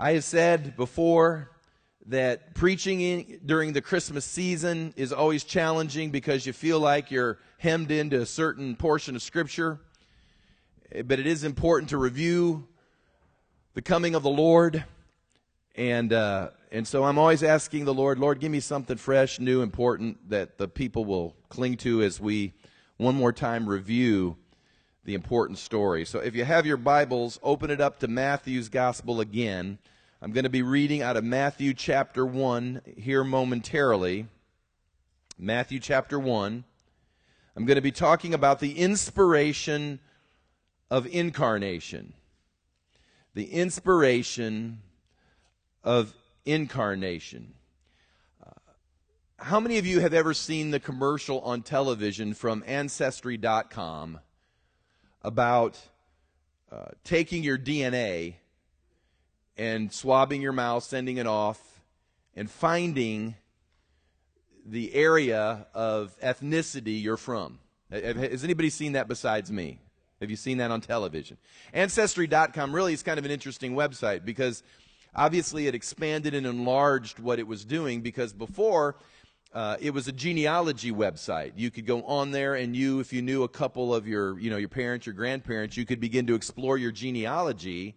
I have said before that preaching in, during the Christmas season is always challenging because you feel like you're hemmed into a certain portion of Scripture. But it is important to review the coming of the Lord. And, uh, and so I'm always asking the Lord, Lord, give me something fresh, new, important that the people will cling to as we one more time review the important story. So if you have your Bibles, open it up to Matthew's Gospel again. I'm going to be reading out of Matthew chapter 1 here momentarily. Matthew chapter 1. I'm going to be talking about the inspiration of incarnation. The inspiration of incarnation. Uh, how many of you have ever seen the commercial on television from Ancestry.com about uh, taking your DNA and swabbing your mouth, sending it off, and finding the area of ethnicity you're from? Has anybody seen that besides me? Have you seen that on television? Ancestry.com really is kind of an interesting website because obviously it expanded and enlarged what it was doing because before uh, it was a genealogy website. You could go on there, and you, if you knew a couple of your, you know, your parents, your grandparents, you could begin to explore your genealogy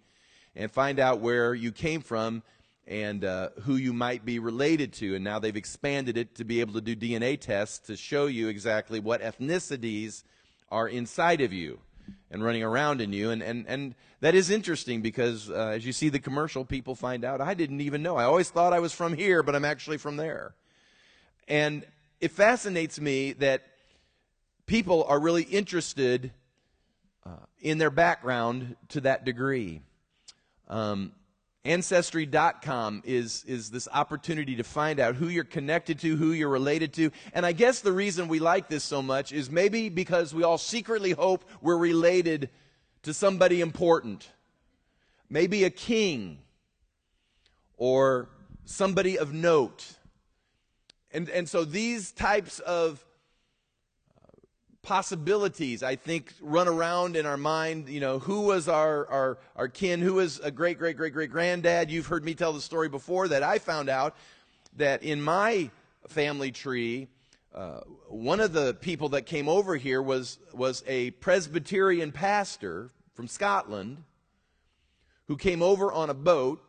and find out where you came from and uh, who you might be related to. And now they've expanded it to be able to do DNA tests to show you exactly what ethnicities are inside of you and running around in you. And, and, and that is interesting because uh, as you see the commercial, people find out, I didn't even know. I always thought I was from here, but I'm actually from there. And it fascinates me that people are really interested uh, in their background to that degree. Um, Ancestry.com is, is this opportunity to find out who you're connected to, who you're related to. And I guess the reason we like this so much is maybe because we all secretly hope we're related to somebody important. Maybe a king or somebody of note. And, and so these types of possibilities, I think, run around in our mind. You know, who was our, our, our kin? Who was a great, great, great, great granddad? You've heard me tell the story before that I found out that in my family tree, uh, one of the people that came over here was, was a Presbyterian pastor from Scotland who came over on a boat.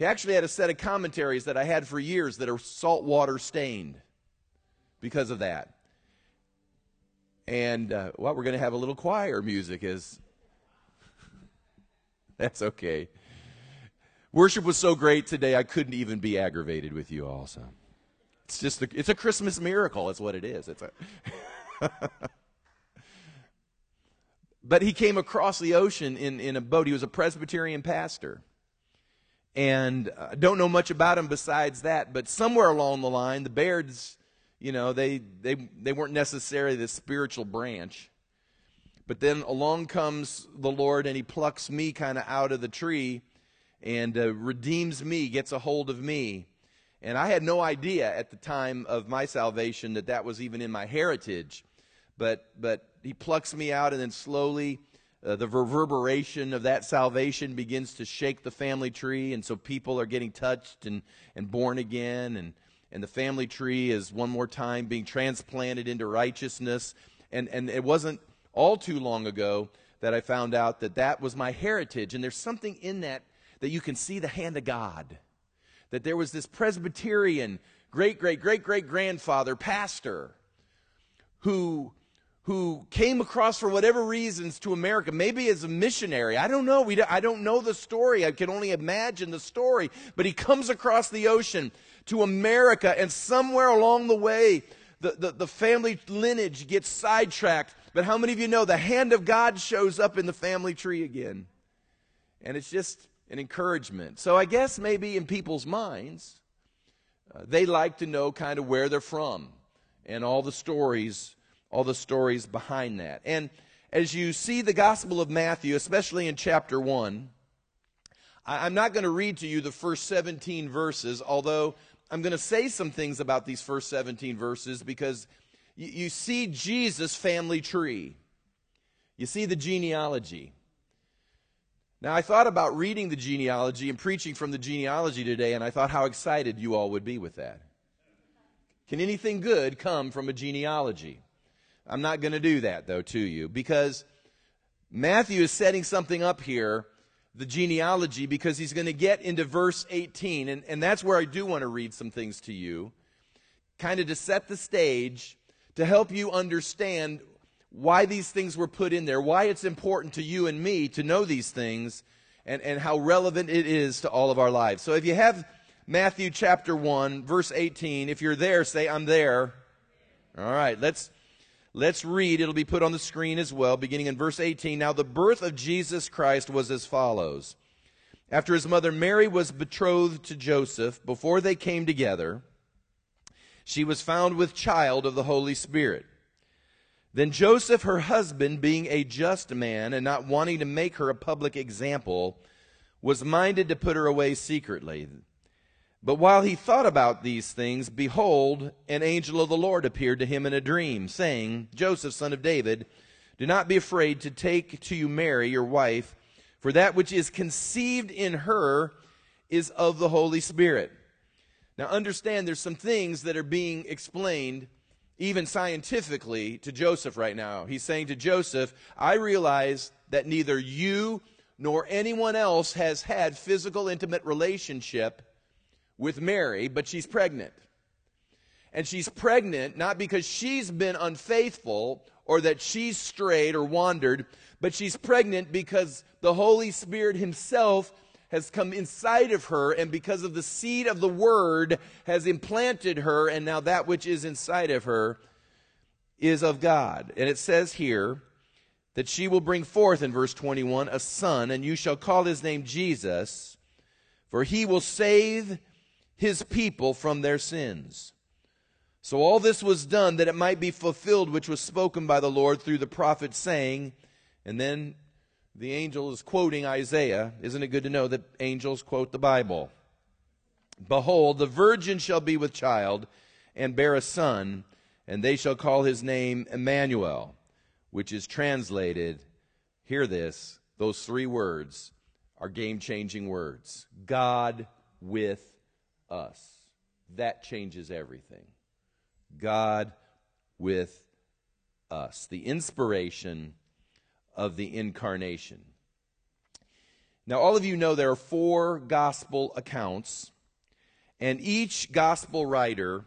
He actually had a set of commentaries that I had for years that are saltwater stained because of that. And, uh, well, we're going to have a little choir music as. That's okay. Worship was so great today, I couldn't even be aggravated with you all. So it's just a, it's a Christmas miracle. It's what it is. It's a. but he came across the ocean in, in a boat. He was a Presbyterian pastor. And I uh, don't know much about him besides that, but somewhere along the line, the Bairds you know, they, they, they weren't necessarily the spiritual branch. But then along comes the Lord and he plucks me kind of out of the tree and uh, redeems me, gets a hold of me. And I had no idea at the time of my salvation that that was even in my heritage. But, but he plucks me out, and then slowly uh, the reverberation of that salvation begins to shake the family tree. And so people are getting touched and, and born again. And, and the family tree is one more time being transplanted into righteousness. And, and it wasn't all too long ago that I found out that that was my heritage. And there's something in that that you can see the hand of God. That there was this Presbyterian great, great, great, great grandfather, pastor, who who came across for whatever reasons to America, maybe as a missionary. I don't know. We, I don't know the story. I can only imagine the story. But he comes across the ocean to America, and somewhere along the way, the, the, the family lineage gets sidetracked. But how many of you know the hand of God shows up in the family tree again? And it's just an encouragement. So I guess maybe in people's minds, uh, they like to know kind of where they're from and all the stories, all the stories behind that. And as you see the Gospel of Matthew, especially in chapter 1, I, I'm not going to read to you the first 17 verses, although I'm going to say some things about these first 17 verses because you see Jesus' family tree. You see the genealogy. Now, I thought about reading the genealogy and preaching from the genealogy today, and I thought how excited you all would be with that. Can anything good come from a genealogy? I'm not going to do that, though, to you, because Matthew is setting something up here, the genealogy, because he's going to get into verse 18. And, and that's where I do want to read some things to you, kind of to set the stage, to help you understand why these things were put in there, why it's important to you and me to know these things, and, and how relevant it is to all of our lives. So if you have Matthew chapter 1, verse 18, if you're there, say, I'm there. All right, let's Let's read. It'll be put on the screen as well, beginning in verse 18. Now, the birth of Jesus Christ was as follows. After his mother Mary was betrothed to Joseph, before they came together, she was found with child of the Holy Spirit. Then Joseph, her husband, being a just man and not wanting to make her a public example, was minded to put her away secretly. But while he thought about these things, behold, an angel of the Lord appeared to him in a dream, saying, Joseph, son of David, do not be afraid to take to you Mary, your wife, for that which is conceived in her is of the Holy Spirit. Now, understand there's some things that are being explained, even scientifically, to Joseph right now. He's saying to Joseph, I realize that neither you nor anyone else has had physical, intimate relationship with Mary, but she's pregnant. And she's pregnant not because she's been unfaithful or that she's strayed or wandered, but she's pregnant because the Holy Spirit Himself has come inside of her, and because of the seed of the Word has implanted her, and now that which is inside of her is of God. And it says here that she will bring forth in verse 21 a son, and you shall call his name Jesus, for he will save his people from their sins. So all this was done that it might be fulfilled which was spoken by the Lord through the prophet, saying, and then the angel is quoting Isaiah. Isn't it good to know that angels quote the Bible? Behold, the virgin shall be with child and bear a son, and they shall call his name Emmanuel, which is translated, hear this, those three words are game changing words God with us. That changes everything. God with us. The inspiration of the incarnation. Now, all of you know there are four gospel accounts, and each gospel writer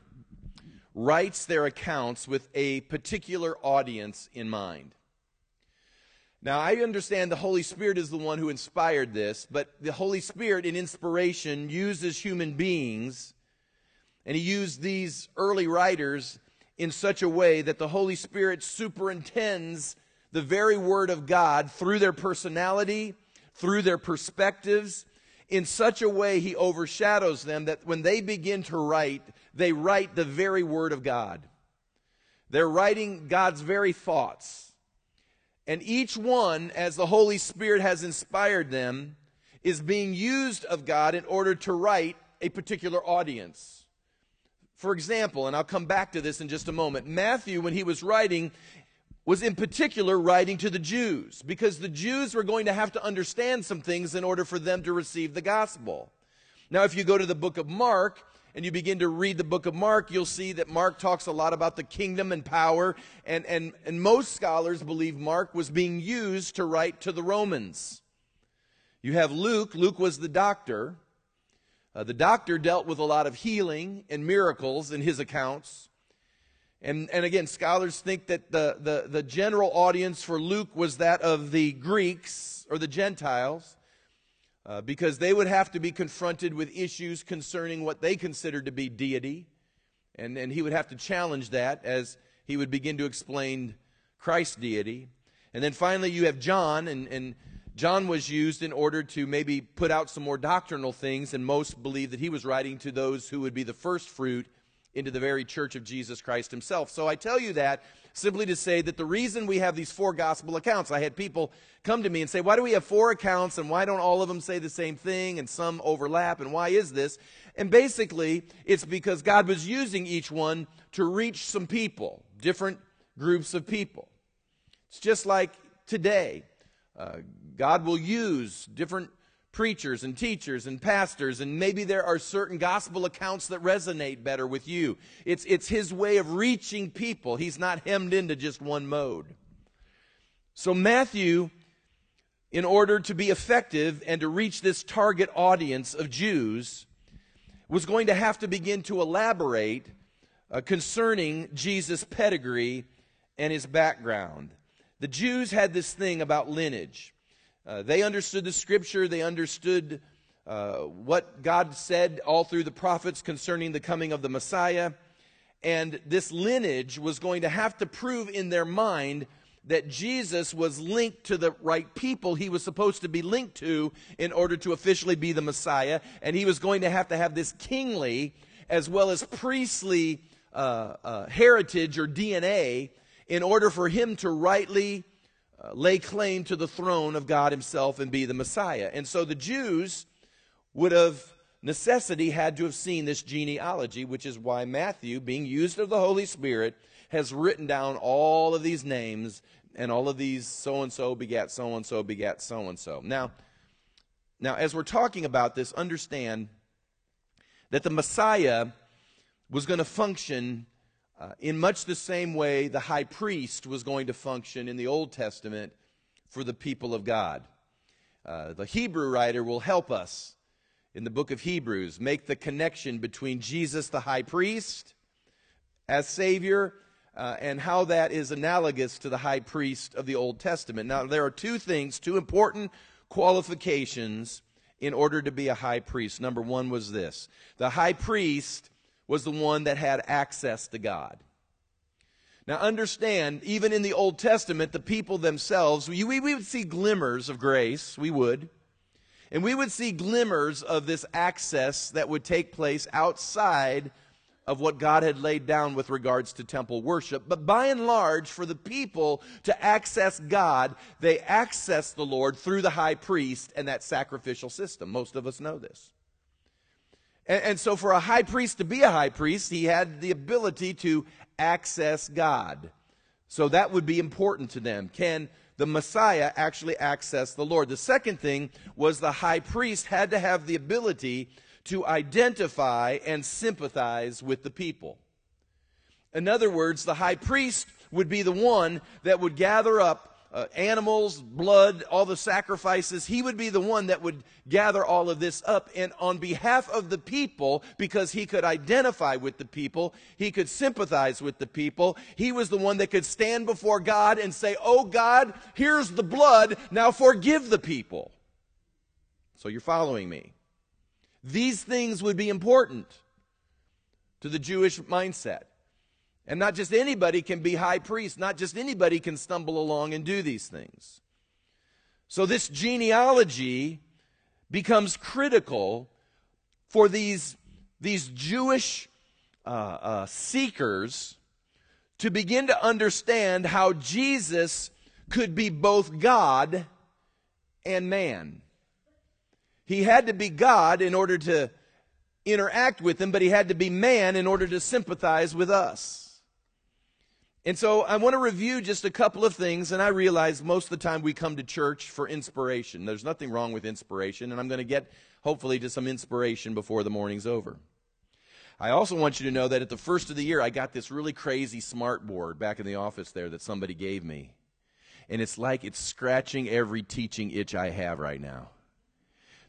writes their accounts with a particular audience in mind. Now, I understand the Holy Spirit is the one who inspired this, but the Holy Spirit in inspiration uses human beings, and he used these early writers in such a way that the Holy Spirit superintends the very Word of God through their personality, through their perspectives, in such a way he overshadows them that when they begin to write, they write the very Word of God. They're writing God's very thoughts. And each one, as the Holy Spirit has inspired them, is being used of God in order to write a particular audience. For example, and I'll come back to this in just a moment, Matthew, when he was writing, was in particular writing to the Jews because the Jews were going to have to understand some things in order for them to receive the gospel. Now, if you go to the book of Mark, and you begin to read the book of Mark, you'll see that Mark talks a lot about the kingdom and power. And, and, and most scholars believe Mark was being used to write to the Romans. You have Luke. Luke was the doctor. Uh, the doctor dealt with a lot of healing and miracles in his accounts. And, and again, scholars think that the, the, the general audience for Luke was that of the Greeks or the Gentiles uh, because they would have to be confronted with issues concerning what they considered to be deity. And, and he would have to challenge that as he would begin to explain Christ's deity. And then finally, you have John, and, and John was used in order to maybe put out some more doctrinal things, and most believe that he was writing to those who would be the first fruit into the very church of Jesus Christ himself. So I tell you that simply to say that the reason we have these four gospel accounts, I had people come to me and say, why do we have four accounts and why don't all of them say the same thing and some overlap and why is this? And basically, it's because God was using each one to reach some people, different groups of people. It's just like today. Uh, God will use different preachers and teachers and pastors, and maybe there are certain gospel accounts that resonate better with you. It's, it's His way of reaching people. He's not hemmed into just one mode. So, Matthew, in order to be effective and to reach this target audience of Jews, was going to have to begin to elaborate uh, concerning Jesus' pedigree and his background. The Jews had this thing about lineage. Uh, they understood the scripture, they understood uh, what God said all through the prophets concerning the coming of the Messiah. And this lineage was going to have to prove in their mind that Jesus was linked to the right people he was supposed to be linked to in order to officially be the Messiah. And he was going to have to have this kingly as well as priestly uh, uh, heritage or DNA in order for him to rightly lay claim to the throne of God Himself and be the Messiah. And so the Jews would have necessity had to have seen this genealogy, which is why Matthew, being used of the Holy Spirit, has written down all of these names and all of these so and so begat so and so begat so and so. Now, now as we're talking about this, understand that the Messiah was going to function uh, in much the same way the high priest was going to function in the Old Testament for the people of God. Uh, the Hebrew writer will help us in the book of Hebrews make the connection between Jesus the high priest as Savior uh, and how that is analogous to the high priest of the Old Testament. Now, there are two things, two important qualifications in order to be a high priest. Number one was this the high priest was the one that had access to God. Now, understand, even in the Old Testament, the people themselves, we, we, would see glimmers of grace, we would. And we would see glimmers of this access that would take place outside of what God had laid down with regards to temple worship. But by and large, for the people to access God, they access the Lord through the high priest and that sacrificial system. Most of us know this. And, and, so, for a high priest to be a high priest, he had the ability to access God. So, that would be important to them. Can the Messiah actually access the Lord? The second thing was the high priest had to have the ability to identify and sympathize with the people. In other words, the high priest would be the one that would gather up uh, animals, blood, all the sacrifices. He would be the one that would gather all of this up. And on behalf of the people, because he could identify with the people, he could sympathize with the people, he was the one that could stand before God and say, Oh God, here's the blood, now forgive the people. So you're following me. These things would be important to the Jewish mindset. And not just anybody can be high priest, not just anybody can stumble along and do these things. So this genealogy becomes critical for these, these Jewish uh, uh, seekers to begin to understand how Jesus could be both God and man. He had to be God in order to interact with him, but he had to be man in order to sympathize with us. And so I want to review just a couple of things, and I realize most of the time we come to church for inspiration. There's nothing wrong with inspiration, and I'm going to get, hopefully, to some inspiration before the morning's over. I also want you to know that at the first of the year, I got this really crazy smart board back in the office there that somebody gave me. And it's like it's scratching every teaching itch I have right now.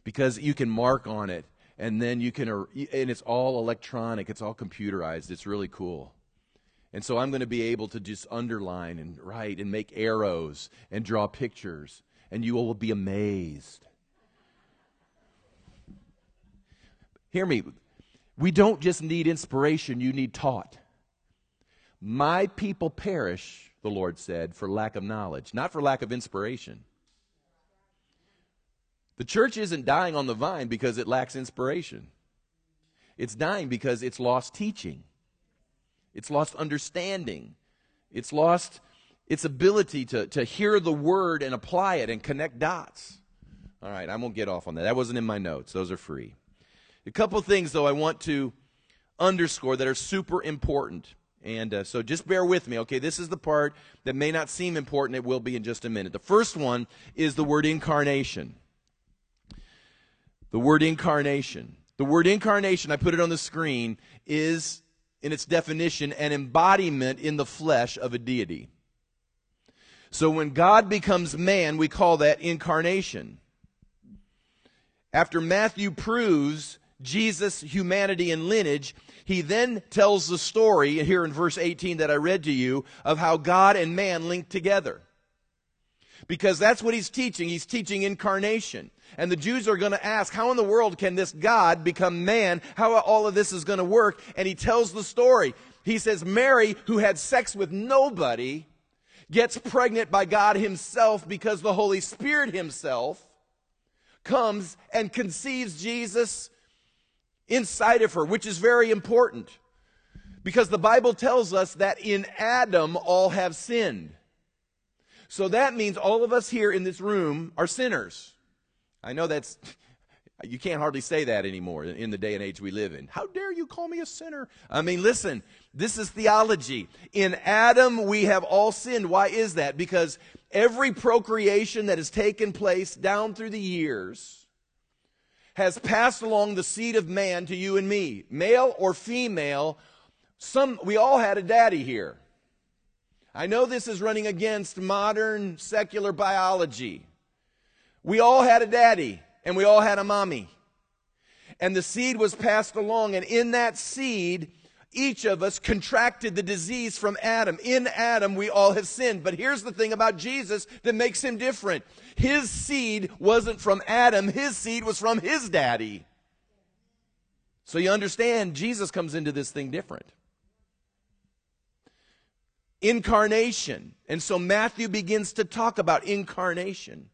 Because you can mark on it, and then you can, er, and it's all electronic, it's all computerized. It's really cool. And so I'm going to be able to just underline and write and make arrows and draw pictures, and you will be amazed. Hear me. We don't just need inspiration, you need taught. My people perish, the Lord said, for lack of knowledge, not for lack of inspiration. The church isn't dying on the vine because it lacks inspiration. It's dying because it's lost teaching. It's lost understanding. It's lost its ability to, to hear the word and apply it and connect dots. All right, I won't get off on that. That wasn't in my notes, those are free. A couple things, though, I want to underscore that are super important. And uh, so just bear with me, okay? This is the part that may not seem important. It will be in just a minute. The first one is the word incarnation. The word incarnation. The word incarnation, I put it on the screen, is, in its definition, an embodiment in the flesh of a deity. So when God becomes man, we call that incarnation. After Matthew proves Jesus' humanity and lineage, he then tells the story here in verse 18 that I read to you of how God and man linked together. Because that's what he's teaching. He's teaching incarnation. And the Jews are going to ask, how in the world can this God become man? How all of this is going to work? And he tells the story. He says, Mary, who had sex with nobody, gets pregnant by God himself because the Holy Spirit himself comes and conceives Jesus inside of her, which is very important. Because the Bible tells us that in Adam all have sinned. So that means all of us here in this room are sinners. I know that's, you can't hardly say that anymore in the day and age we live in. How dare you call me a sinner? I mean, listen, this is theology. In Adam, we have all sinned. Why is that? Because every procreation that has taken place down through the years, has passed along the seed of man to you and me, male or female. Some, we all had a daddy here. I know this is running against modern secular biology. We all had a daddy and we all had a mommy. And the seed was passed along, and in that seed, each of us contracted the disease from Adam. In Adam, we all have sinned. But here's the thing about Jesus that makes him different. His seed wasn't from Adam, his seed was from his daddy. So you understand, Jesus comes into this thing different. Incarnation. And so Matthew begins to talk about incarnation.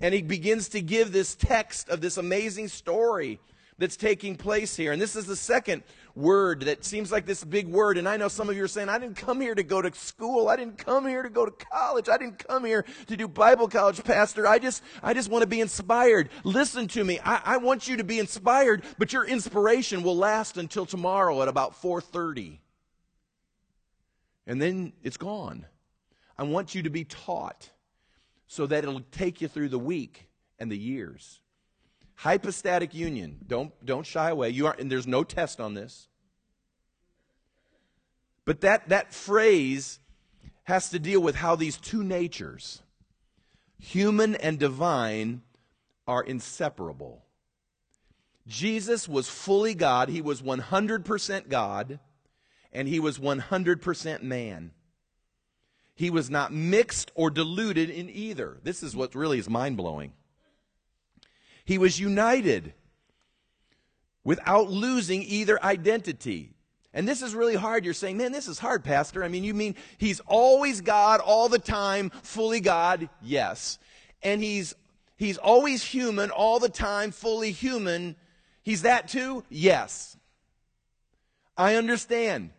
And he begins to give this text of this amazing story that's taking place here. And this is the second word that seems like this big word. And I know some of you are saying, I didn't come here to go to school. I didn't come here to go to college. I didn't come here to do Bible college, Pastor. I just, I just want to be inspired. Listen to me. I, I want you to be inspired, but your inspiration will last until tomorrow at about 430. And then it's gone. I want you to be taught so that it'll take you through the week and the years. Hypostatic union. Don't, don't shy away. You are, and there's no test on this. But that, that phrase has to deal with how these two natures, human and divine, are inseparable. Jesus was fully God. He was 100% God, and he was 100% man. He was not mixed or diluted in either. This is what really is mind blowing. He was united without losing either identity. And this is really hard. You're saying, man, this is hard, Pastor. I mean, you mean he's always God all the time, fully God? Yes. And he's, he's always human all the time, fully human. He's that too? Yes. I understand.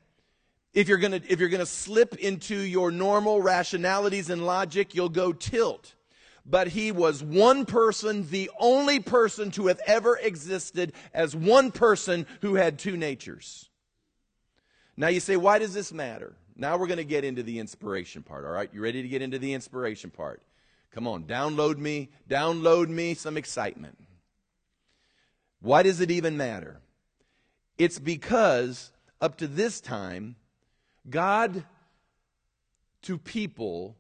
If you're gonna, if you're gonna slip into your normal rationalities and logic, you'll go tilt but he was one person, the only person to have ever existed as one person who had two natures. Now you say, why does this matter? Now we're going to get into the inspiration part, all right? You ready to get into the inspiration part? Come on, download me, download me some excitement. Why does it even matter? It's because up to this time, God to people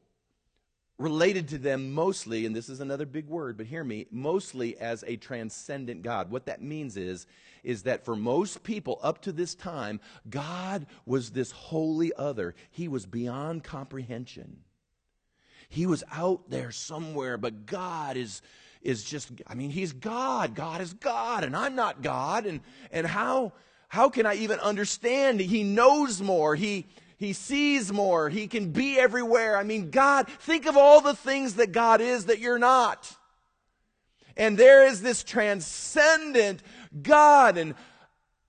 related to them mostly, and this is another big word, but hear me, mostly as a transcendent God. What that means is, is that for most people up to this time, God was this holy other. He was beyond comprehension. He was out there somewhere, but God is is just I mean, he's God. God is God, and I'm not God. And and how how can I even understand? He knows more. He he sees more. He can be everywhere. I mean, God, think of all the things that God is that you're not. And there is this transcendent God. And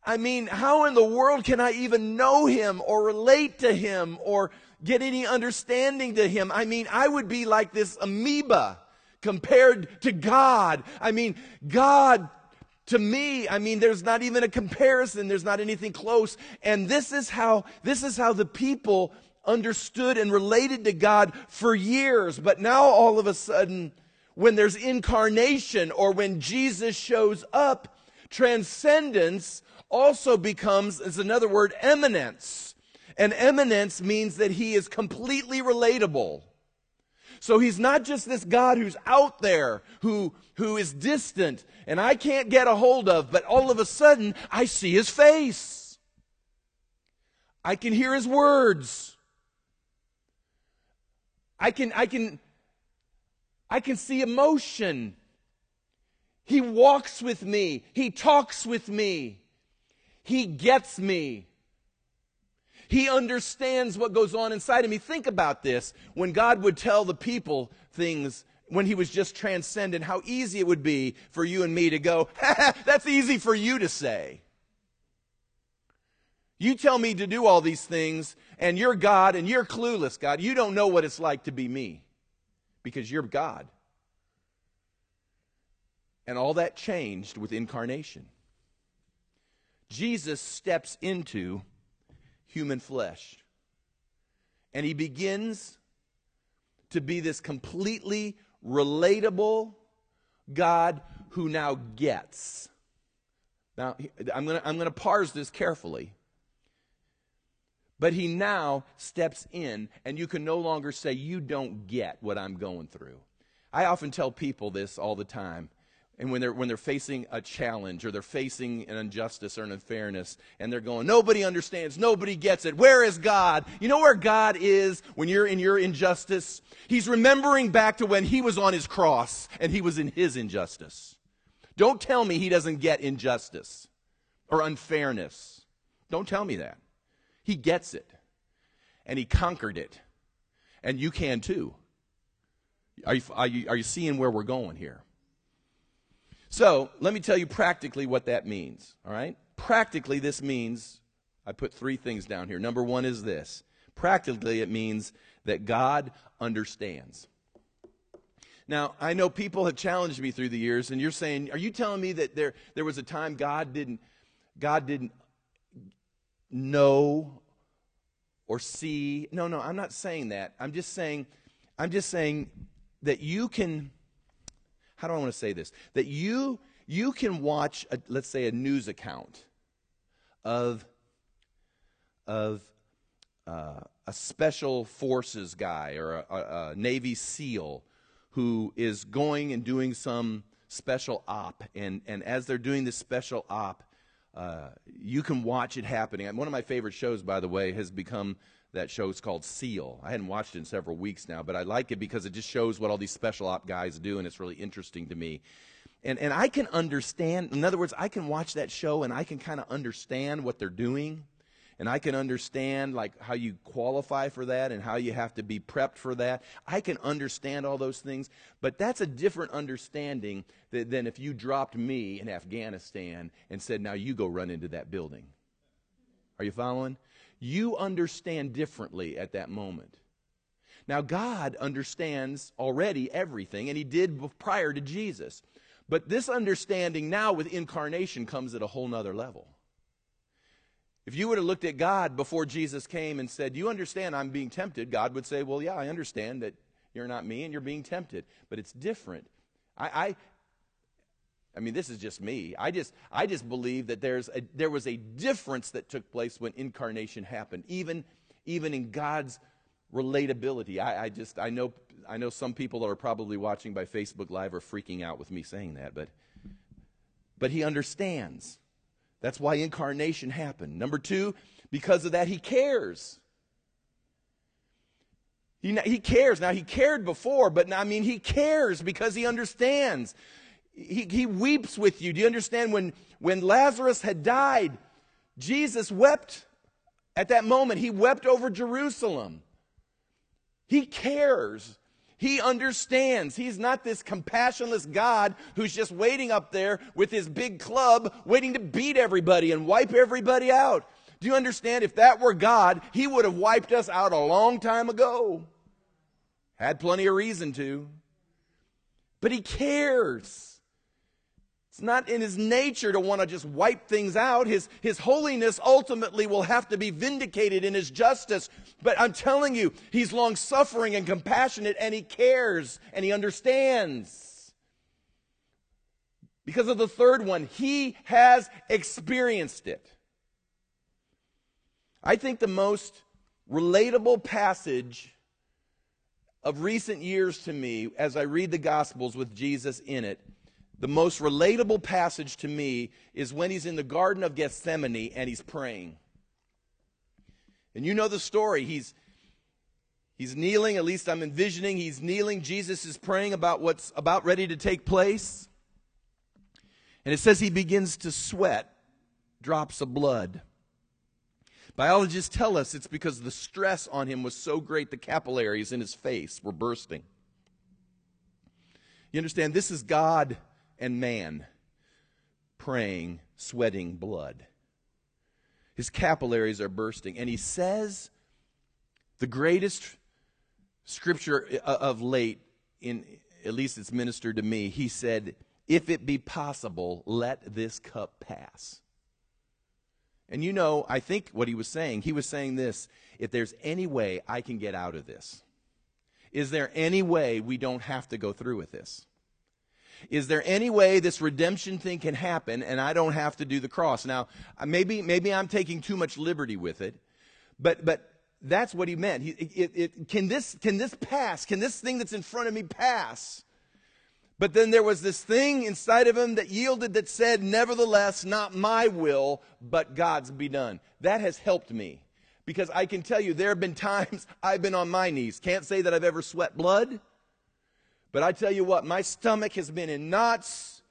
I mean, how in the world can I even know him or relate to him or get any understanding to him? I mean, I would be like this amoeba compared to God. I mean, God to me, I mean, there's not even a comparison. There's not anything close. And this is how, this is how the people understood and related to God for years. But now all of a sudden, when there's incarnation or when Jesus shows up, transcendence also becomes, is another word, immanence. And immanence means that he is completely relatable. So he's not just this God who's out there, who, who is distant and I can't get a hold of, but all of a sudden I see his face. I can hear his words. I can, I can, I can see emotion. He walks with me. He talks with me. He gets me. He understands what goes on inside of me. Think about this. When God would tell the people things when he was just transcendent, how easy it would be for you and me to go, that's easy for you to say. You tell me to do all these things, and you're God, and you're clueless, God. You don't know what it's like to be me because you're God. And all that changed with incarnation. Jesus steps into human flesh, and he begins to be this completely relatable God who now gets. Now, I'm going to I'm going to parse this carefully. But he now steps in, and you can no longer say, You don't get what I'm going through. I often tell people this all the time. And when they're, when they're facing a challenge or they're facing an injustice or an unfairness, and they're going, nobody understands, nobody gets it. Where is God? You know where God is when you're in your injustice? He's remembering back to when he was on his cross and he was in his injustice. Don't tell me he doesn't get injustice or unfairness. Don't tell me that. He gets it. And he conquered it. And you can too. Are you, are you, are you seeing where we're going here? So let me tell you practically what that means. All right? Practically, this means I put three things down here. Number one is this practically, it means that God understands. Now, I know people have challenged me through the years, and you're saying, are you telling me that there, there was a time God didn't, God didn't know or see? No, no, I'm not saying that. I'm just saying, I'm just saying that you can how do I want to say this? That you you can watch, a, let's say, a news account of of uh, a special forces guy or a, a, a Navy SEAL who is going and doing some special op, and and as they're doing this special op, uh, you can watch it happening. One of my favorite shows, by the way, has become that show is called Seal. I hadn't watched it in several weeks now, but I like it because it just shows what all these special op guys do, and it's really interesting to me. And, and I can understand, in other words, I can watch that show and I can kind of understand what they're doing. And I can understand like how you qualify for that and how you have to be prepped for that. I can understand all those things, but that's a different understanding than if you dropped me in Afghanistan and said, now you go run into that building. Are you following? You understand differently at that moment. Now, God understands already everything, and He did prior to Jesus. But this understanding now with incarnation comes at a whole nother level. If you would have looked at God before Jesus came and said, You understand I'm being tempted, God would say, Well, yeah, I understand that you're not me and you're being tempted. But it's different. I, I, mean, this is just me. I just, I just believe that there's a, there was a difference that took place when incarnation happened, even, even in God's relatability. I, I just, I know, I know some people that are probably watching by Facebook Live are freaking out with me saying that, but, but he understands. That's why incarnation happened. Number two, because of that, he cares. He, he cares. Now, he cared before, but I mean, he cares because he understands he, he weeps with you. Do you understand? When, when Lazarus had died, Jesus wept at that moment. He wept over Jerusalem. He cares. He understands. He's not this compassionless God who's just waiting up there with his big club, waiting to beat everybody and wipe everybody out. Do you understand? If that were God, he would have wiped us out a long time ago. Had plenty of reason to. But he cares. It's not in his nature to want to just wipe things out. His, his holiness ultimately will have to be vindicated in his justice. But I'm telling you, he's long suffering and compassionate and he cares and he understands. Because of the third one, he has experienced it. I think the most relatable passage of recent years to me as I read the Gospels with Jesus in it the most relatable passage to me is when he's in the Garden of Gethsemane and he's praying. And you know the story. He's, he's kneeling, at least I'm envisioning, he's kneeling. Jesus is praying about what's about ready to take place. And it says he begins to sweat drops of blood. Biologists tell us it's because the stress on him was so great the capillaries in his face were bursting. You understand, this is God and man praying, sweating blood. His capillaries are bursting. And he says the greatest scripture uh, of late, in at least it's ministered to me, he said, If it be possible, let this cup pass. And you know, I think what he was saying, he was saying this if there's any way I can get out of this, is there any way we don't have to go through with this? Is there any way this redemption thing can happen and I don't have to do the cross? Now, uh, maybe, maybe I'm taking too much liberty with it, but, but that's what he meant. He, it, it, can, this, can this pass? Can this thing that's in front of me pass? But then there was this thing inside of him that yielded that said, Nevertheless, not my will, but God's be done. That has helped me. Because I can tell you, there have been times I've been on my knees. Can't say that I've ever sweat blood. But I tell you what, my stomach has been in knots.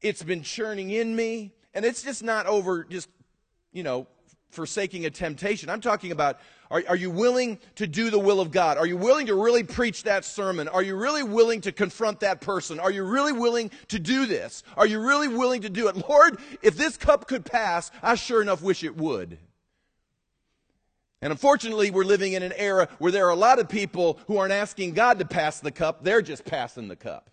It's been churning in me. And it's just not over just, you know, forsaking a temptation. I'm talking about are, are, you willing to do the will of God? Are you willing to really preach that sermon? Are you really willing to confront that person? Are you really willing to do this? Are you really willing to do it? Lord, if this cup could pass, I sure enough wish it would. And unfortunately, we're living in an era where there are a lot of people who aren't asking God to pass the cup, they're just passing the cup.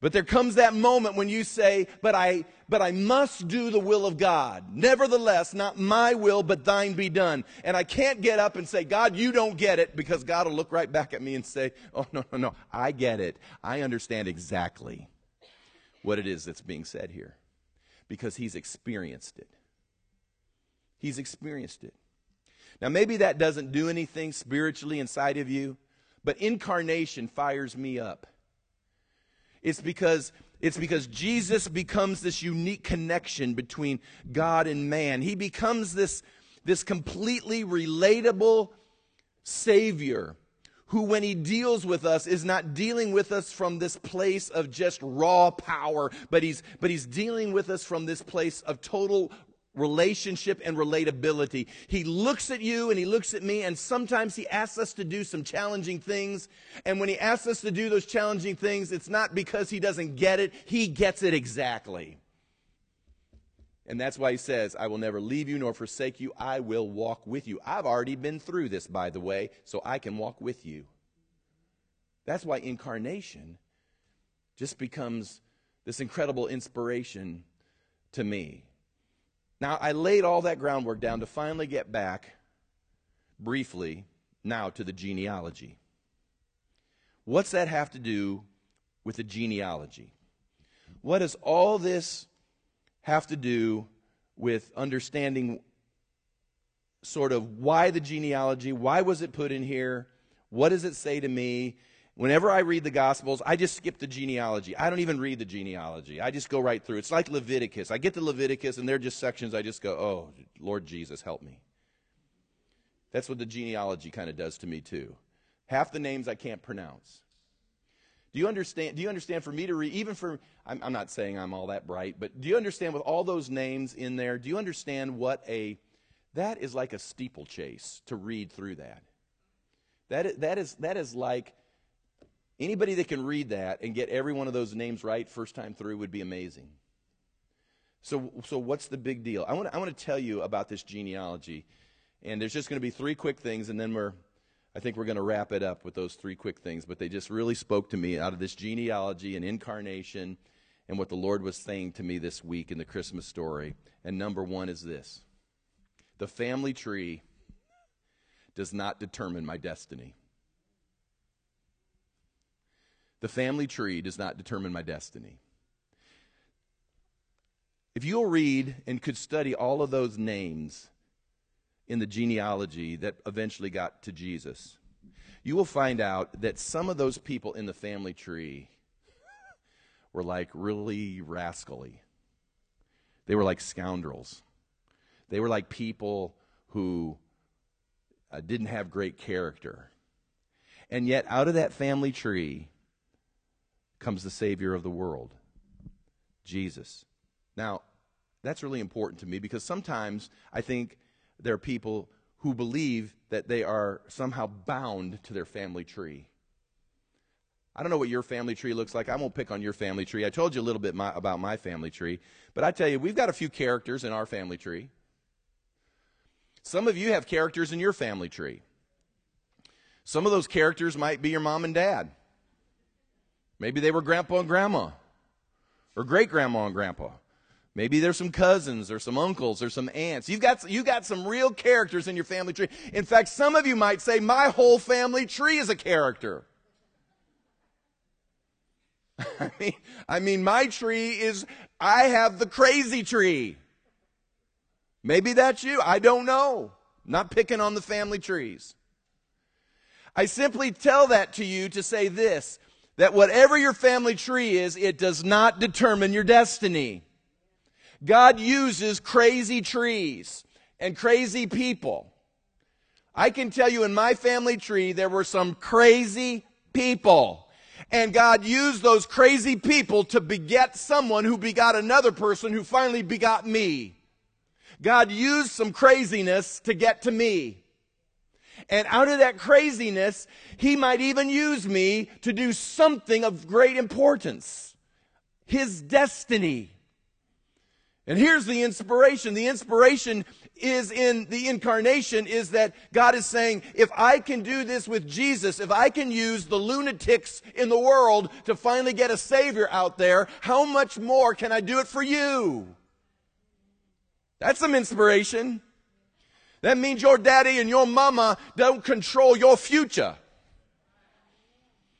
But there comes that moment when you say, but I, but I must do the will of God. Nevertheless, not my will, but thine be done. And I can't get up and say, God, you don't get it, because God will look right back at me and say, oh, no, no, no, I get it. I understand exactly what it is that's being said here, because he's experienced it. He's experienced it. Now, maybe that doesn't do anything spiritually inside of you, but incarnation fires me up. It's because it's because Jesus becomes this unique connection between God and man. He becomes this, this completely relatable Savior who, when He deals with us, is not dealing with us from this place of just raw power, but He's, but he's dealing with us from this place of total relationship and relatability. He looks at you and he looks at me, and sometimes he asks us to do some challenging things. And when he asks us to do those challenging things, it's not because he doesn't get it, he gets it exactly. And that's why he says, I will never leave you nor forsake you. I will walk with you. I've already been through this, by the way, so I can walk with you. That's why incarnation just becomes this incredible inspiration to me. Now, I laid all that groundwork down to finally get back briefly now to the genealogy. What's that have to do with the genealogy? What does all this have to do with understanding sort of why the genealogy? Why was it put in here? What does it say to me? Whenever I read the Gospels, I just skip the genealogy. I don't even read the genealogy. I just go right through. It's like Leviticus. I get to Leviticus, and they're just sections I just go, oh, Lord Jesus, help me. That's what the genealogy kind of does to me, too. Half the names I can't pronounce. Do you understand? Do you understand for me to read, even for, I'm, I'm not saying I'm all that bright, but do you understand with all those names in there, do you understand what a, that is like a steeplechase to read through that? That, that, is, that is like, Anybody that can read that and get every one of those names right first time through would be amazing. So, so what's the big deal? I want, to, I want to tell you about this genealogy. And there's just going to be three quick things, and then we're, I think we're going to wrap it up with those three quick things. But they just really spoke to me out of this genealogy and incarnation and what the Lord was saying to me this week in the Christmas story. And number one is this the family tree does not determine my destiny. The family tree does not determine my destiny. If you'll read and could study all of those names in the genealogy that eventually got to Jesus, you will find out that some of those people in the family tree were like really rascally. They were like scoundrels. They were like people who uh, didn't have great character. And yet, out of that family tree comes the Savior of the world, Jesus. Now, that's really important to me because sometimes I think there are people who believe that they are somehow bound to their family tree. I don't know what your family tree looks like. I won't pick on your family tree. I told you a little bit my, about my family tree. But I tell you, we've got a few characters in our family tree. Some of you have characters in your family tree. Some of those characters might be your mom and dad. Maybe they were grandpa and grandma, or great grandma and grandpa. Maybe there's some cousins or some uncles or some aunts. You've got, you got some real characters in your family tree. In fact, some of you might say, My whole family tree is a character. I mean, I mean, my tree is, I have the crazy tree. Maybe that's you. I don't know. Not picking on the family trees. I simply tell that to you to say this that whatever your family tree is, it does not determine your destiny. God uses crazy trees and crazy people. I can tell you in my family tree, there were some crazy people. And God used those crazy people to beget someone who begot another person who finally begot me. God used some craziness to get to me. And out of that craziness, He might even use me to do something of great importance. His destiny. And here's the inspiration. The inspiration is in the incarnation is that God is saying, if I can do this with Jesus, if I can use the lunatics in the world to finally get a Savior out there, how much more can I do it for you? That's some inspiration. That means your daddy and your mama don't control your future.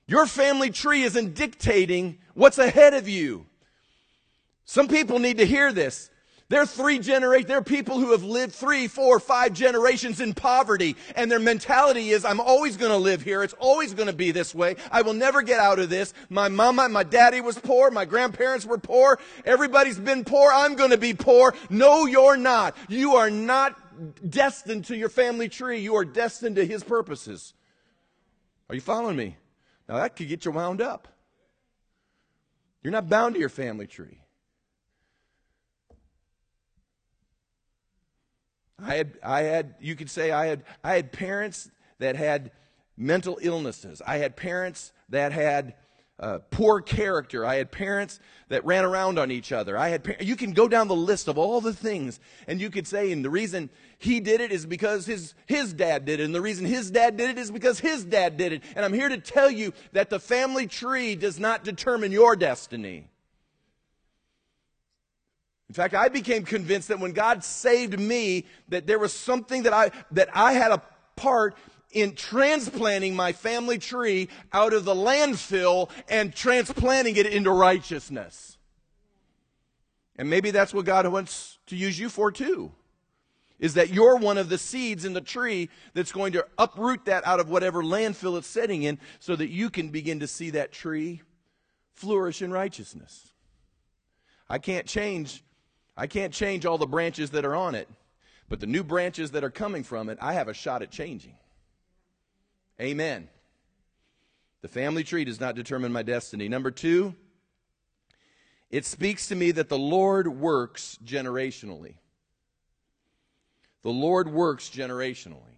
Your family tree isn't dictating what's ahead of you. Some people need to hear this. There are three generations, there are people who have lived three, four, five generations in poverty, and their mentality is, I'm always gonna live here. It's always gonna be this way. I will never get out of this. My mama, my daddy was poor, my grandparents were poor, everybody's been poor, I'm gonna be poor. No, you're not. You are not destined to your family tree. You are destined to his purposes. Are you following me? Now that could get you wound up. You're not bound to your family tree. I had, I had, you could say I had, I had parents that had mental illnesses. I had parents that had uh, poor character. I had parents that ran around on each other. I had, par- you can go down the list of all the things, and you could say, and the reason he did it is because his, his dad did it, and the reason his dad did it is because his dad did it. And I'm here to tell you that the family tree does not determine your destiny. In fact, I became convinced that when God saved me, that there was something that I, that I had a part in transplanting my family tree out of the landfill and transplanting it into righteousness. And maybe that's what God wants to use you for too. Is that you're one of the seeds in the tree that's going to uproot that out of whatever landfill it's sitting in so that you can begin to see that tree flourish in righteousness. I can't change I can't change all the branches that are on it, but the new branches that are coming from it, I have a shot at changing. Amen. The family tree does not determine my destiny. Number two, it speaks to me that the Lord works generationally. The Lord works generationally.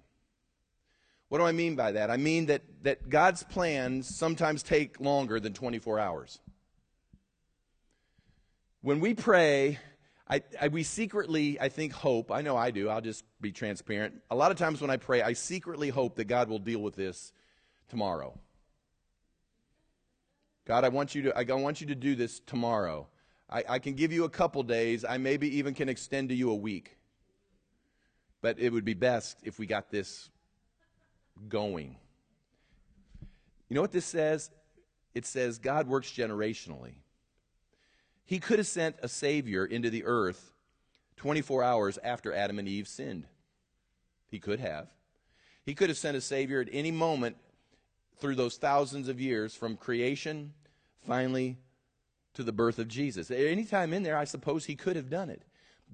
What do I mean by that? I mean that, that God's plans sometimes take longer than 24 hours. When we pray I, I, we secretly, I think, hope. I know I do. I'll just be transparent. A lot of times when I pray, I secretly hope that God will deal with this tomorrow. God, I want you to, I want you to do this tomorrow. I, I can give you a couple days. I maybe even can extend to you a week. But it would be best if we got this going. You know what this says? It says God works generationally. He could have sent a Savior into the earth 24 hours after Adam and Eve sinned. He could have. He could have sent a Savior at any moment through those thousands of years from creation, finally to the birth of Jesus. Any time in there, I suppose he could have done it.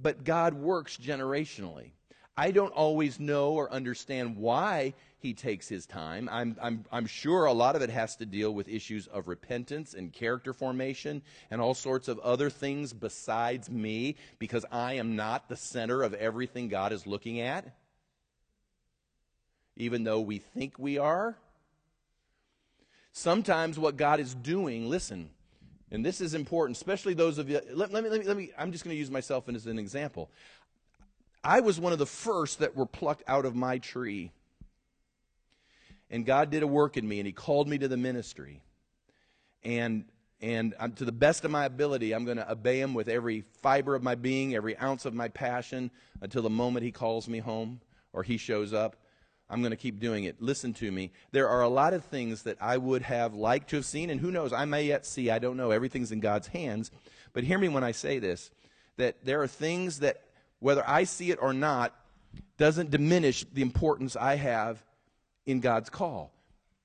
But God works generationally. I don't always know or understand why he takes his time. I'm, I'm, I'm sure a lot of it has to deal with issues of repentance and character formation and all sorts of other things besides me because I am not the center of everything God is looking at, even though we think we are. Sometimes what God is doing, listen, and this is important, especially those of you. Let, let, me, let me, let me, I'm just going to use myself as an example. I was one of the first that were plucked out of my tree. And God did a work in me, and He called me to the ministry. And and I'm, to the best of my ability, I'm going to obey him with every fiber of my being, every ounce of my passion until the moment he calls me home or he shows up. I'm going to keep doing it. Listen to me. There are a lot of things that I would have liked to have seen, and who knows, I may yet see. I don't know. Everything's in God's hands. But hear me when I say this that there are things that, whether I see it or not, doesn't diminish the importance I have in God's call.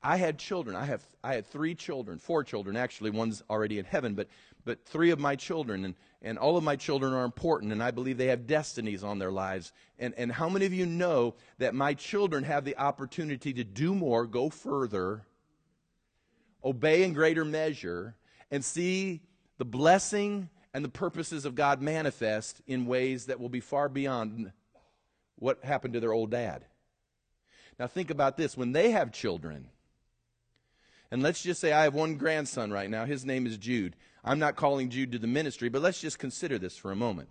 I had children. I have I had three children, four children actually. One's already in heaven, but but three of my children, and, and all of my children are important, and I believe they have destinies on their lives. And and how many of you know that my children have the opportunity to do more, go further, obey in greater measure, and see the blessing and the purposes of God manifest in ways that will be far beyond what happened to their old dad. Now think about this when they have children and let's just say I have one grandson right now. His name is Jude. I'm not calling Jude to the ministry, but let's just consider this for a moment.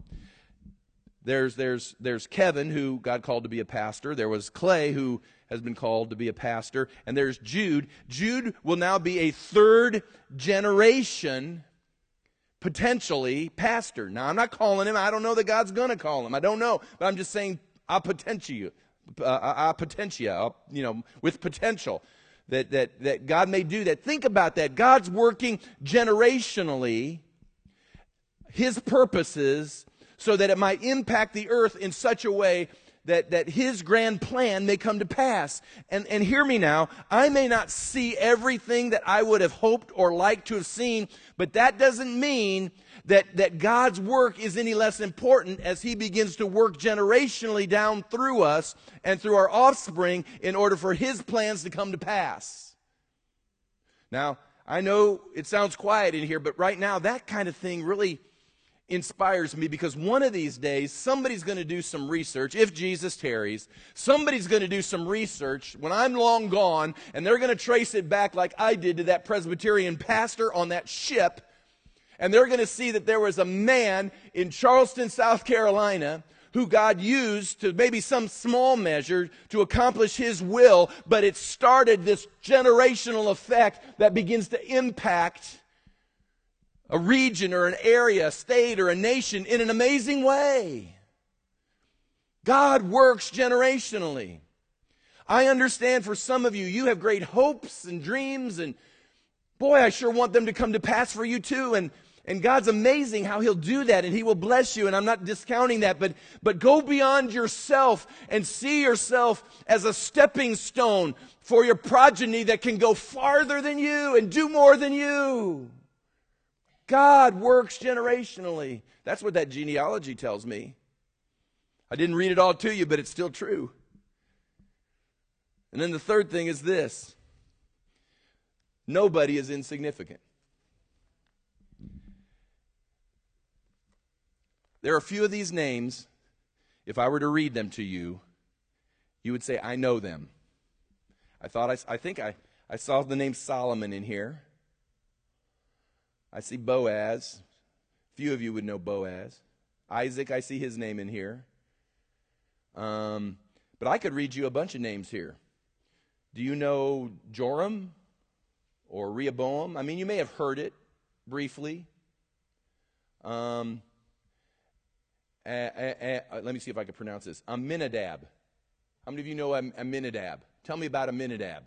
There's, there's, there's Kevin, who God called to be a pastor. There was Clay, who has been called to be a pastor. And there's Jude. Jude will now be a third generation, potentially, pastor. Now, I'm not calling him. I don't know that God's going to call him. I don't know. But I'm just saying, a potential, uh, a potentia, uh, you know, with potential that, that, that God may do that. Think about that. God's working generationally his purposes so that it might impact the earth in such a way that, that his grand plan may come to pass. And, and hear me now, I may not see everything that I would have hoped or liked to have seen, but that doesn't mean that, that God's work is any less important as He begins to work generationally down through us and through our offspring in order for His plans to come to pass. Now, I know it sounds quiet in here, but right now that kind of thing really inspires me because one of these days somebody's going to do some research if jesus tarries somebody's going to do some research when i'm long gone and they're going to trace it back like i did to that presbyterian pastor on that ship and they're going to see that there was a man in Charleston, South Carolina, who God used to maybe some small measure to accomplish his will, but it started this generational effect that begins to impact a region or an area, a state or a nation in an amazing way. God works generationally. I understand for some of you, you have great hopes and dreams, and boy, I sure want them to come to pass for you too. And and God's amazing how He'll do that and He will bless you. And I'm not discounting that, but, but go beyond yourself and see yourself as a stepping stone for your progeny that can go farther than you and do more than you. God works generationally. That's what that genealogy tells me. I didn't read it all to you, but it's still true. And then the third thing is this nobody is insignificant. There are a few of these names, if I were to read them to you, you would say, I know them. I thought I, I think I, I saw the name Solomon in here. I see Boaz. Few of you would know Boaz. Isaac, I see his name in here. Um, but I could read you a bunch of names here. Do you know Joram or Rehoboam? I mean, you may have heard it briefly. Um, let me see if I can pronounce this. Aminadab. How many of you know Aminadab? Tell me about Aminadab.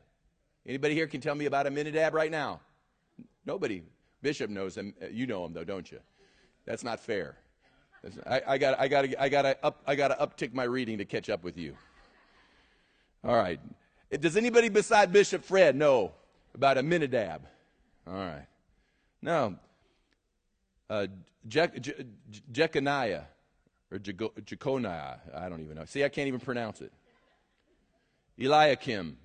Anybody here can tell me about Aminadab right now? Nobody. Bishop knows him. You know him though, don't you? That's not fair. I, I got I got I got to up I got to uptick my reading to catch up with you. All right. Does anybody beside Bishop Fred know about Aminadab? All right. No. Uh, Je- Je- Jeconiah or Jeconiah. I don't even know. See, I can't even pronounce it. Eliakim.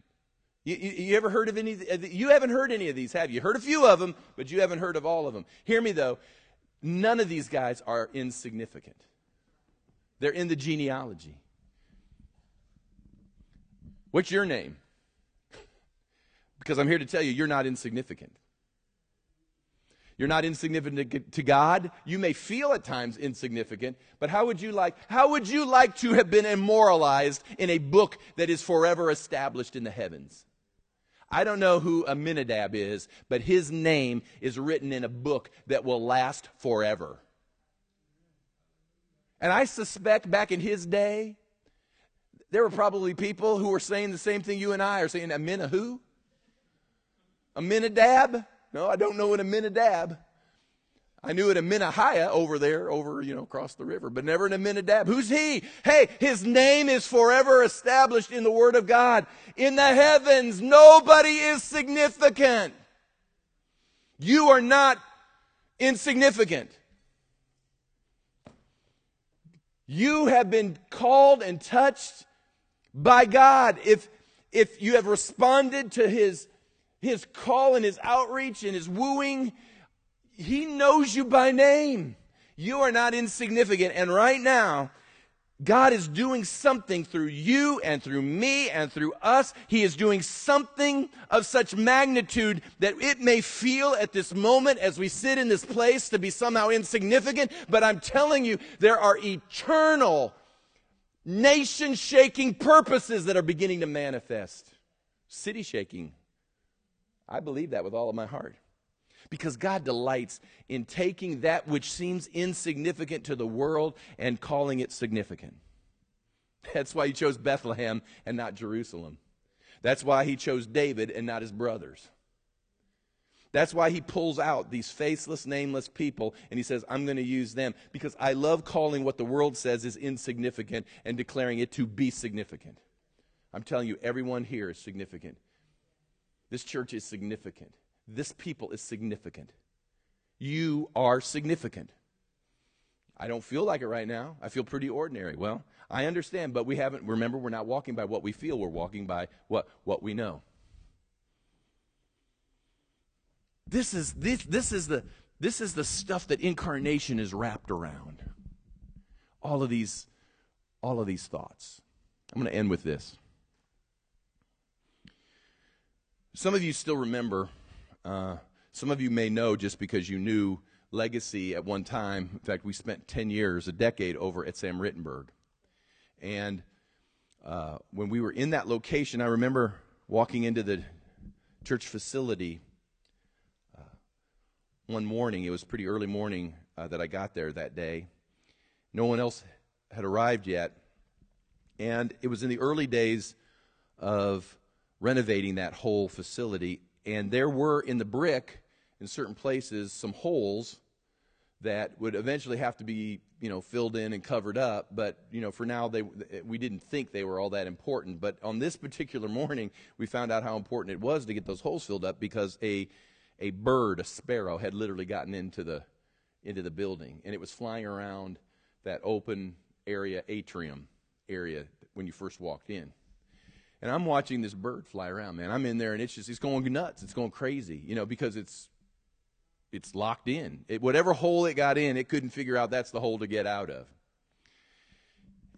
You, you, you, ever heard of any? Uh, you haven't heard any of these, have you? Heard a few of them, but you haven't heard of all of them. Hear me though. None of these guys are insignificant. They're in the genealogy. What's your name? Because I'm here to tell you, you're not insignificant. You're not insignificant to God. You may feel at times insignificant, but how would you like, how would you like to have been immortalized in a book that is forever established in the heavens? I don't know who Aminadab is, but his name is written in a book that will last forever. And I suspect back in his day, there were probably people who were saying the same thing you and I are saying, Amina who? Aminadab? No, I don't know an Aminadab. I knew it a Minahiah over there, over, you know, across the river, but never an Aminadab. Who's he? Hey, his name is forever established in the Word of God. In the heavens, nobody is significant. You are not insignificant. You have been called and touched by God. If, if you have responded to his his call and his outreach and his wooing, he knows you by name. You are not insignificant. And right now, God is doing something through you and through me and through us. He is doing something of such magnitude that it may feel at this moment as we sit in this place to be somehow insignificant. But I'm telling you, there are eternal, nation shaking purposes that are beginning to manifest. City shaking I believe that with all of my heart. Because God delights in taking that which seems insignificant to the world and calling it significant. That's why he chose Bethlehem and not Jerusalem. That's why he chose David and not his brothers. That's why he pulls out these faceless, nameless people and he says, I'm going to use them because I love calling what the world says is insignificant and declaring it to be significant. I'm telling you, everyone here is significant. This church is significant. This people is significant. You are significant. I don't feel like it right now. I feel pretty ordinary. Well, I understand, but we haven't, remember, we're not walking by what we feel, we're walking by what, what we know. This is, this, this, is the, this is the stuff that incarnation is wrapped around. All of these, all of these thoughts. I'm going to end with this. Some of you still remember, uh, some of you may know just because you knew Legacy at one time. In fact, we spent 10 years, a decade over at Sam Rittenberg. And uh, when we were in that location, I remember walking into the church facility uh, one morning. It was pretty early morning uh, that I got there that day. No one else had arrived yet. And it was in the early days of renovating that whole facility. And there were in the brick, in certain places, some holes that would eventually have to be, you know, filled in and covered up. But, you know, for now, they, we didn't think they were all that important. But on this particular morning, we found out how important it was to get those holes filled up because a, a bird, a sparrow, had literally gotten into the, into the building. And it was flying around that open area, atrium area, when you first walked in. And I'm watching this bird fly around, man. I'm in there and it's just, it's going nuts. It's going crazy, you know, because it's, it's locked in. It, whatever hole it got in, it couldn't figure out that's the hole to get out of.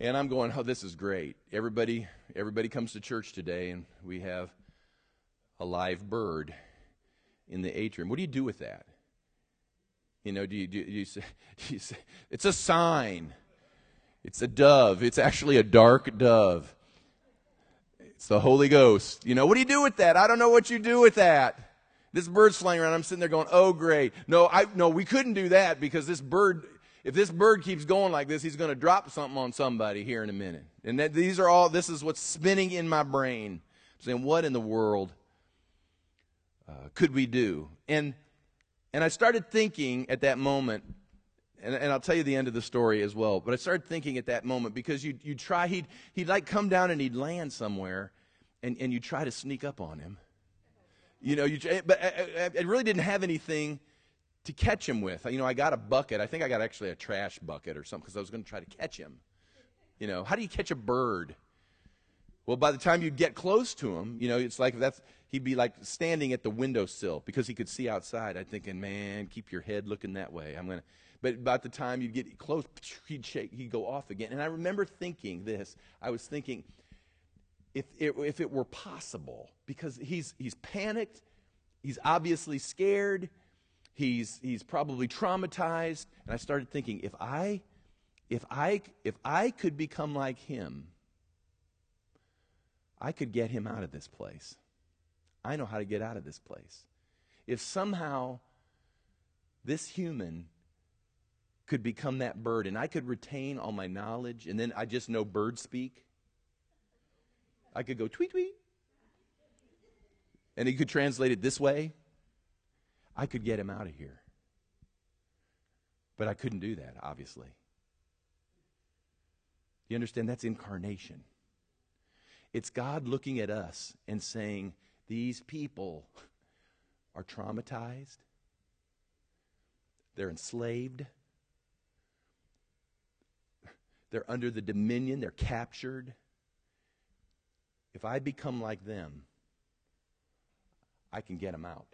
And I'm going, oh, this is great. Everybody, everybody comes to church today and we have a live bird in the atrium. What do you do with that? You know, do you, do you, say, do you say, it's a sign. It's a dove. It's actually a dark dove. It's the Holy Ghost. You know, what do you do with that? I don't know what you do with that. This bird's flying around. I'm sitting there going, "Oh, great! No, I no, we couldn't do that because this bird. If this bird keeps going like this, he's going to drop something on somebody here in a minute." And that, these are all. This is what's spinning in my brain, saying, "What in the world uh, could we do?" And and I started thinking at that moment, and, and, I'll tell you the end of the story as well. But I started thinking at that moment because you you try he'd he'd like come down and he'd land somewhere, and and you try to sneak up on him. You know, you eh, but eh, eh, I, I really didn't have anything to catch him with. You know, I got a bucket. I think I got actually a trash bucket or something because I was going to try to catch him. You know, how do you catch a bird? Well, by the time you get close to him, you know, it's like that's he'd be like standing at the windowsill because he could see outside. I'm thinking, man, keep your head looking that way. I'm gonna. But about the time you get close, he'd shake, he'd go off again. And I remember thinking this. I was thinking, if it, if it were possible, because he's, he's panicked, he's obviously scared, he's, he's probably traumatized. And I started thinking, if I, if, I, if I could become like him, I could get him out of this place. I know how to get out of this place. If somehow this human could become that bird and I could retain all my knowledge and then I just know bird speak, I could go tweet tweet. And he could translate it this way. I could get him out of here. But I couldn't do that, obviously. You understand? That's incarnation. It's God looking at us and saying, These people are traumatized, they're enslaved, they're under the dominion, they're captured if I become like them, I can get them out.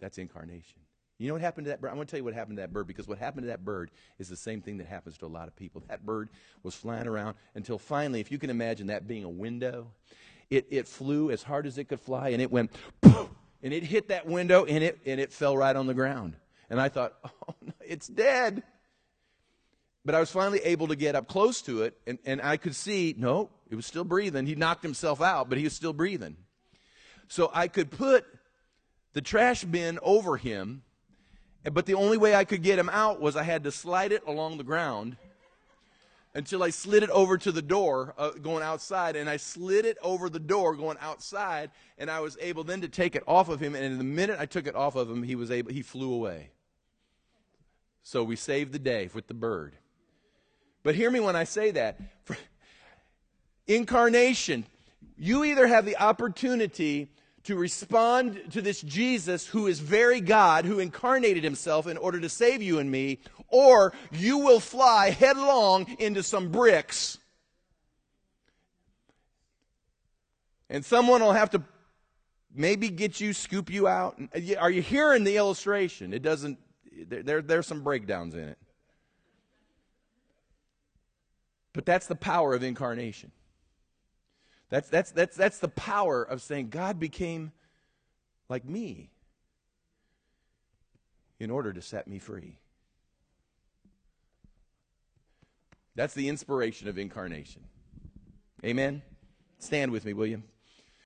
That's incarnation. You know what happened to that bird? I'm going to tell you what happened to that bird because what happened to that bird is the same thing that happens to a lot of people. That bird was flying around until finally, if you can imagine that being a window, it, it flew as hard as it could fly and it went poof, and it hit that window and it, and it fell right on the ground. And I thought, oh, no, it's dead. But I was finally able to get up close to it, and, and I could see, no, it was still breathing. He knocked himself out, but he was still breathing. So I could put the trash bin over him, but the only way I could get him out was I had to slide it along the ground until I slid it over to the door uh, going outside, and I slid it over the door going outside, and I was able then to take it off of him. And in the minute I took it off of him, he was able he flew away. So we saved the day with the bird. But hear me when I say that. Incarnation, you either have the opportunity to respond to this Jesus who is very God, who incarnated himself in order to save you and me, or you will fly headlong into some bricks. And someone will have to maybe get you, scoop you out. Uh, are you hearing the illustration? It doesn't, there, there's some breakdowns in it. But that's the power of incarnation. That's, that's, that's, that's the power of saying God became like me in order to set me free. That's the inspiration of incarnation. Amen? Stand with me, will you?